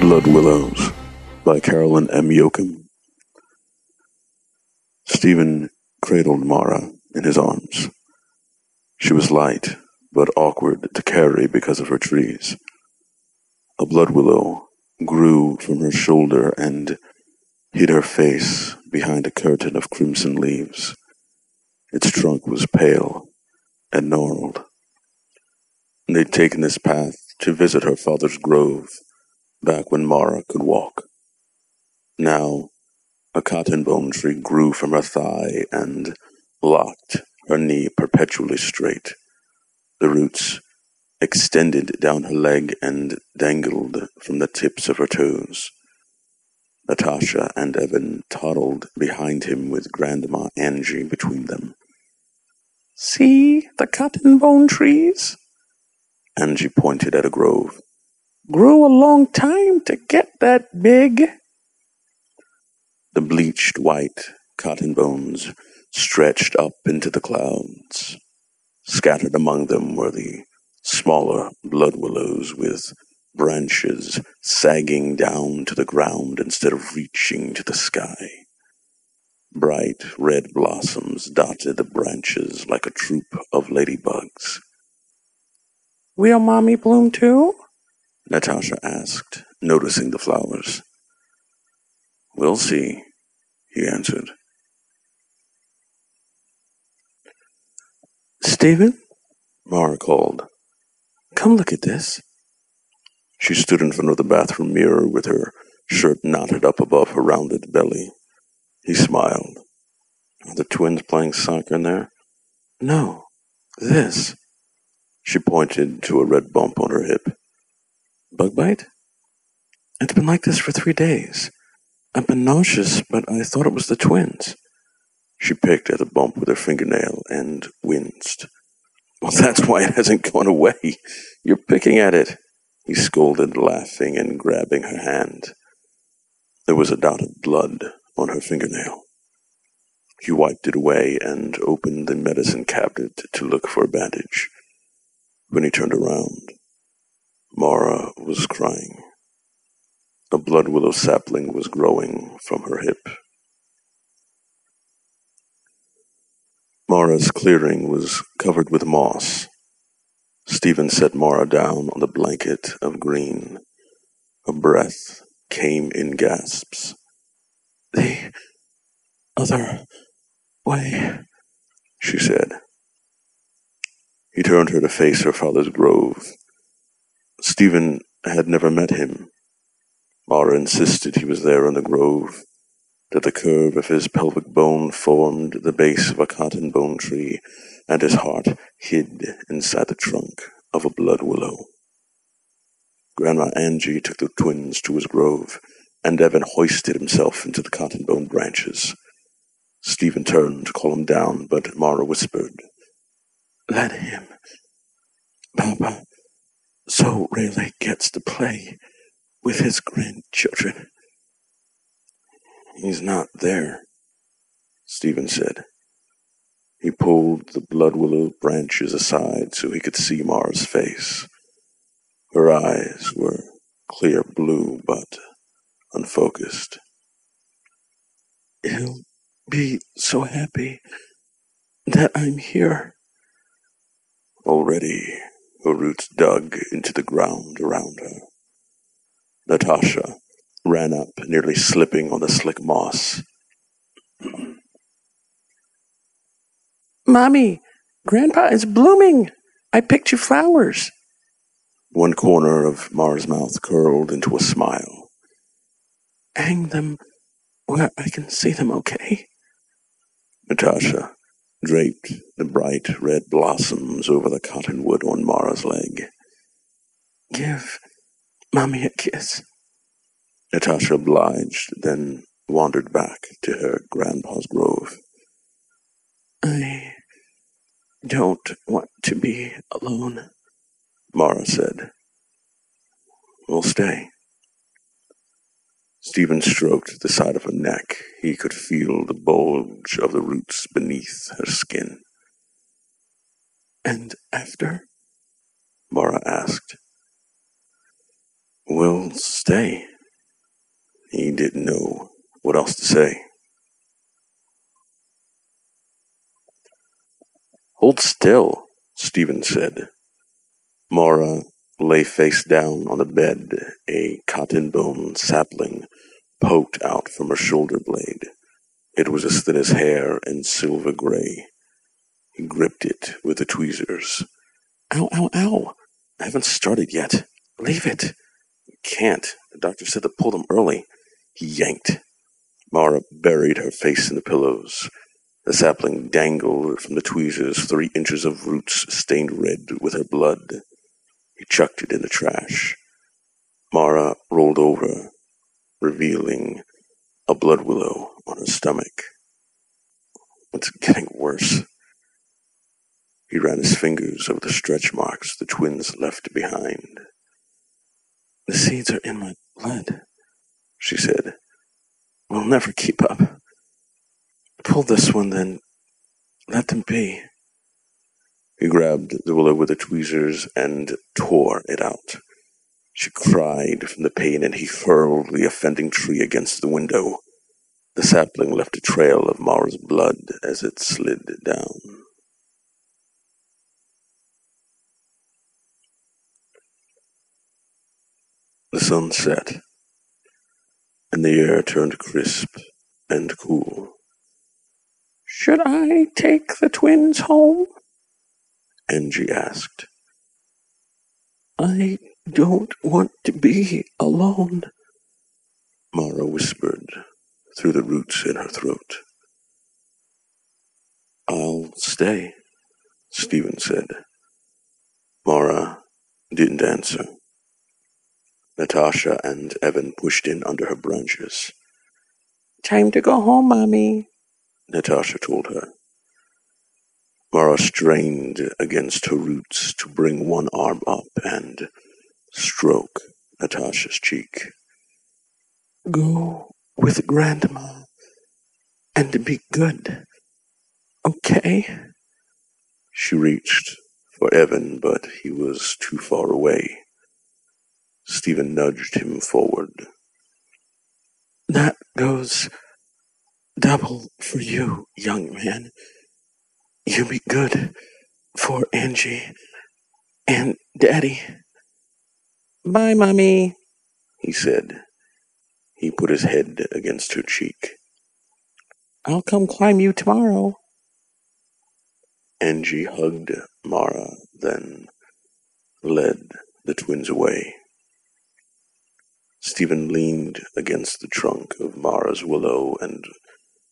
Blood Willows by Caroline M. Yoachim. Stephen cradled Mara in his arms. She was light, but awkward to carry because of her trees. A blood willow grew from her shoulder and hid her face behind a curtain of crimson leaves. Its trunk was pale and gnarled. They'd taken this path to visit her father's grove back when Mara could walk. Now, a cotton bone tree grew from her thigh and locked her knee perpetually straight. The roots extended down her leg and dangled from the tips of her toes. Natasha and Evan toddled behind him with Grandma Angie between them. See the cotton bone trees? Angie pointed at a grove. Grew a long time to get that big. The bleached white cotton bones stretched up into the clouds. Scattered among them were the smaller blood willows with branches sagging down to the ground instead of reaching to the sky. Bright red blossoms dotted the branches like a troop of ladybugs. Will mommy bloom too? Natasha asked, noticing the flowers. We'll see, he answered. Stephen? Mara called. Come look at this. She stood in front of the bathroom mirror with her shirt knotted up above her rounded belly. He smiled. Are the twins playing soccer in there? No, this. She pointed to a red bump on her hip. Bug bite? It's been like this for three days. I've been nauseous, but I thought it was the twins. She picked at the bump with her fingernail and winced. Well, that's why it hasn't gone away. You're picking at it. He scolded, laughing and grabbing her hand. There was a dot of blood on her fingernail. He wiped it away and opened the medicine cabinet to look for a bandage. When he turned around, Mara was crying. A blood willow sapling was growing from her hip. Mara's clearing was covered with moss. Stephen set Mara down on the blanket of green. Her breath came in gasps. The other way, she said. He turned her to face her father's grove. Stephen had never met him. Mara insisted he was there in the grove, that the curve of his pelvic bone formed the base of a cotton bone tree, and his heart hid inside the trunk of a blood willow. Grandma Angie took the twins to his grove, and Evan hoisted himself into the cotton bone branches. Stephen turned to call him down, but Mara whispered, Let him. Papa so rarely gets to play with his grandchildren. He's not there, Stephen said. He pulled the blood willow branches aside so he could see Mara's face. Her eyes were clear blue but unfocused. He'll be so happy that I'm here. Already, her roots dug into the ground around her. Natasha ran up, nearly slipping on the slick moss. Mommy, Grandpa is blooming. I picked you flowers. One corner of Mara's mouth curled into a smile. Hang them where I can see them, okay? Natasha draped the bright red blossoms over the cotton bone on Mara's leg. Give Mommy a kiss. Natasha obliged, then wandered back to her grandpa's grove. I don't want to be alone, Mara said. We'll stay. Stephen stroked the side of her neck. He could feel the bulge of the roots beneath her skin. And after? Mara asked. We'll stay, He didn't know what else to say. Hold still, Stephen said. Mara lay face down on the bed, a cotton bone sapling poked out from her shoulder blade. It was as thin as hair and silver gray. He gripped it with the tweezers. Ow, ow, ow! I haven't started yet. Leave it. Can't. The doctor said to pull them early. He yanked. Mara buried her face in the pillows. The sapling dangled from the tweezers, three inches of roots stained red with her blood. He chucked it in the trash. Mara rolled over, revealing a blood willow on her stomach. It's getting worse. He ran his fingers over the stretch marks the twins left behind. The seeds are in my blood, she said. We'll never keep up. Pull this one, then let them be. He grabbed the willow with the tweezers and tore it out. She cried from the pain, and he hurled the offending tree against the window. The sapling left a trail of Mara's blood as it slid down. The sun set, and the air turned crisp and cool. Should I take the twins home? Angie asked. I don't want to be alone, Mara whispered through the roots in her throat. I'll stay, Stephen said. Mara didn't answer. Natasha and Evan pushed in under her branches. Time to go home, Mommy, Natasha told her. Mara strained against her roots to bring one arm up and stroke Natasha's cheek. Go with Grandma and be good, okay? She reached for Evan, but he was too far away. Stephen nudged him forward. That goes double for you, young man. You be good for Angie and Daddy. Bye, Mommy, he said. He put his head against her cheek. I'll come climb you tomorrow. Angie hugged Mara, then led the twins away. Stephen leaned against the trunk of Mara's willow and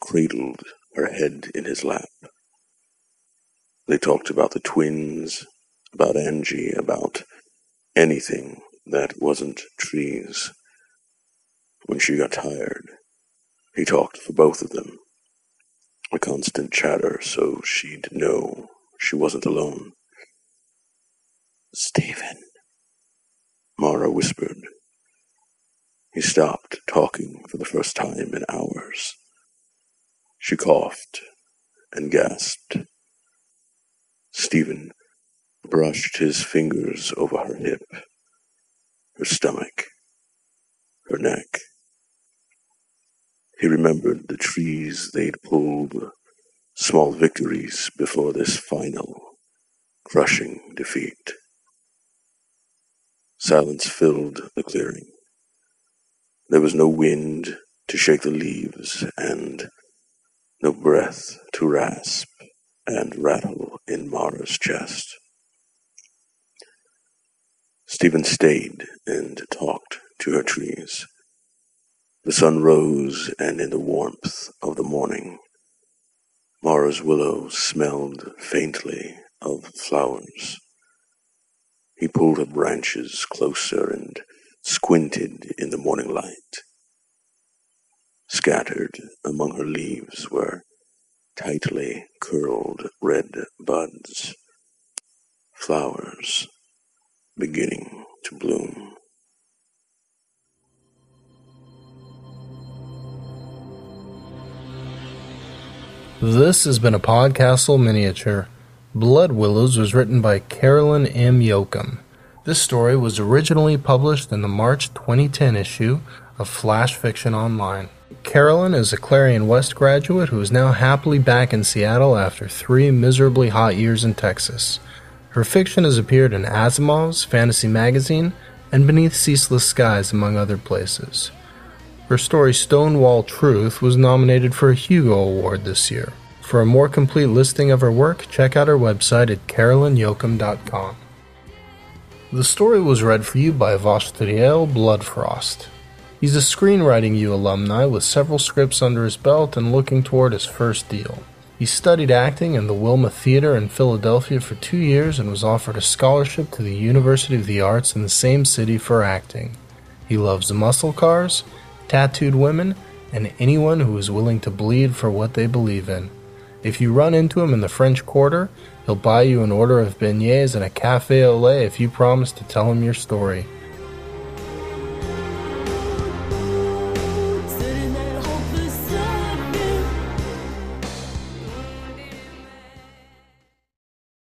cradled her head in his lap. They talked about the twins, about Angie, about anything that wasn't trees. When she got tired, he talked for both of them. A constant chatter so she'd know she wasn't alone. Stephen, Mara whispered. He stopped talking for the first time in hours. She coughed and gasped. Stephen brushed his fingers over her hip, her stomach, her neck. He remembered the trees they'd pulled, small victories before this final, crushing defeat. Silence filled the clearing. There was no wind to shake the leaves and no breath to rasp and rattle in Mara's chest. Stephen stayed and talked to her trees. The sun rose, and in the warmth of the morning, Mara's willow smelled faintly of flowers. He pulled her branches closer and squinted in the morning light. Scattered among her leaves were tightly curled red buds, flowers beginning to bloom. This has been a Podcastle miniature. Blood Willows was written by Caroline M. Yoachim. This story was originally published in the March 2010 issue of flash fiction online. Caroline is a Clarion West graduate who is now happily back in Seattle after three miserably hot years in Texas. Her fiction has appeared in Asimov's Fantasy Magazine and Beneath Ceaseless Skies, among other places. Her story Stonewall Truth was nominated for a Hugo Award this year. For a more complete listing of her work, check out her website at carolineyoachim.com. The story was read for you by Vostriel Bloodfrost. He's a Screenwriting U alumni with several scripts under his belt and looking toward his first deal. He studied acting in the Wilma Theater in Philadelphia for two years and was offered a scholarship to the University of the Arts in the same city for acting. He loves muscle cars, tattooed women, and anyone who is willing to bleed for what they believe in. If you run into him in the French Quarter, he'll buy you an order of beignets and a cafe au lait if you promise to tell him your story.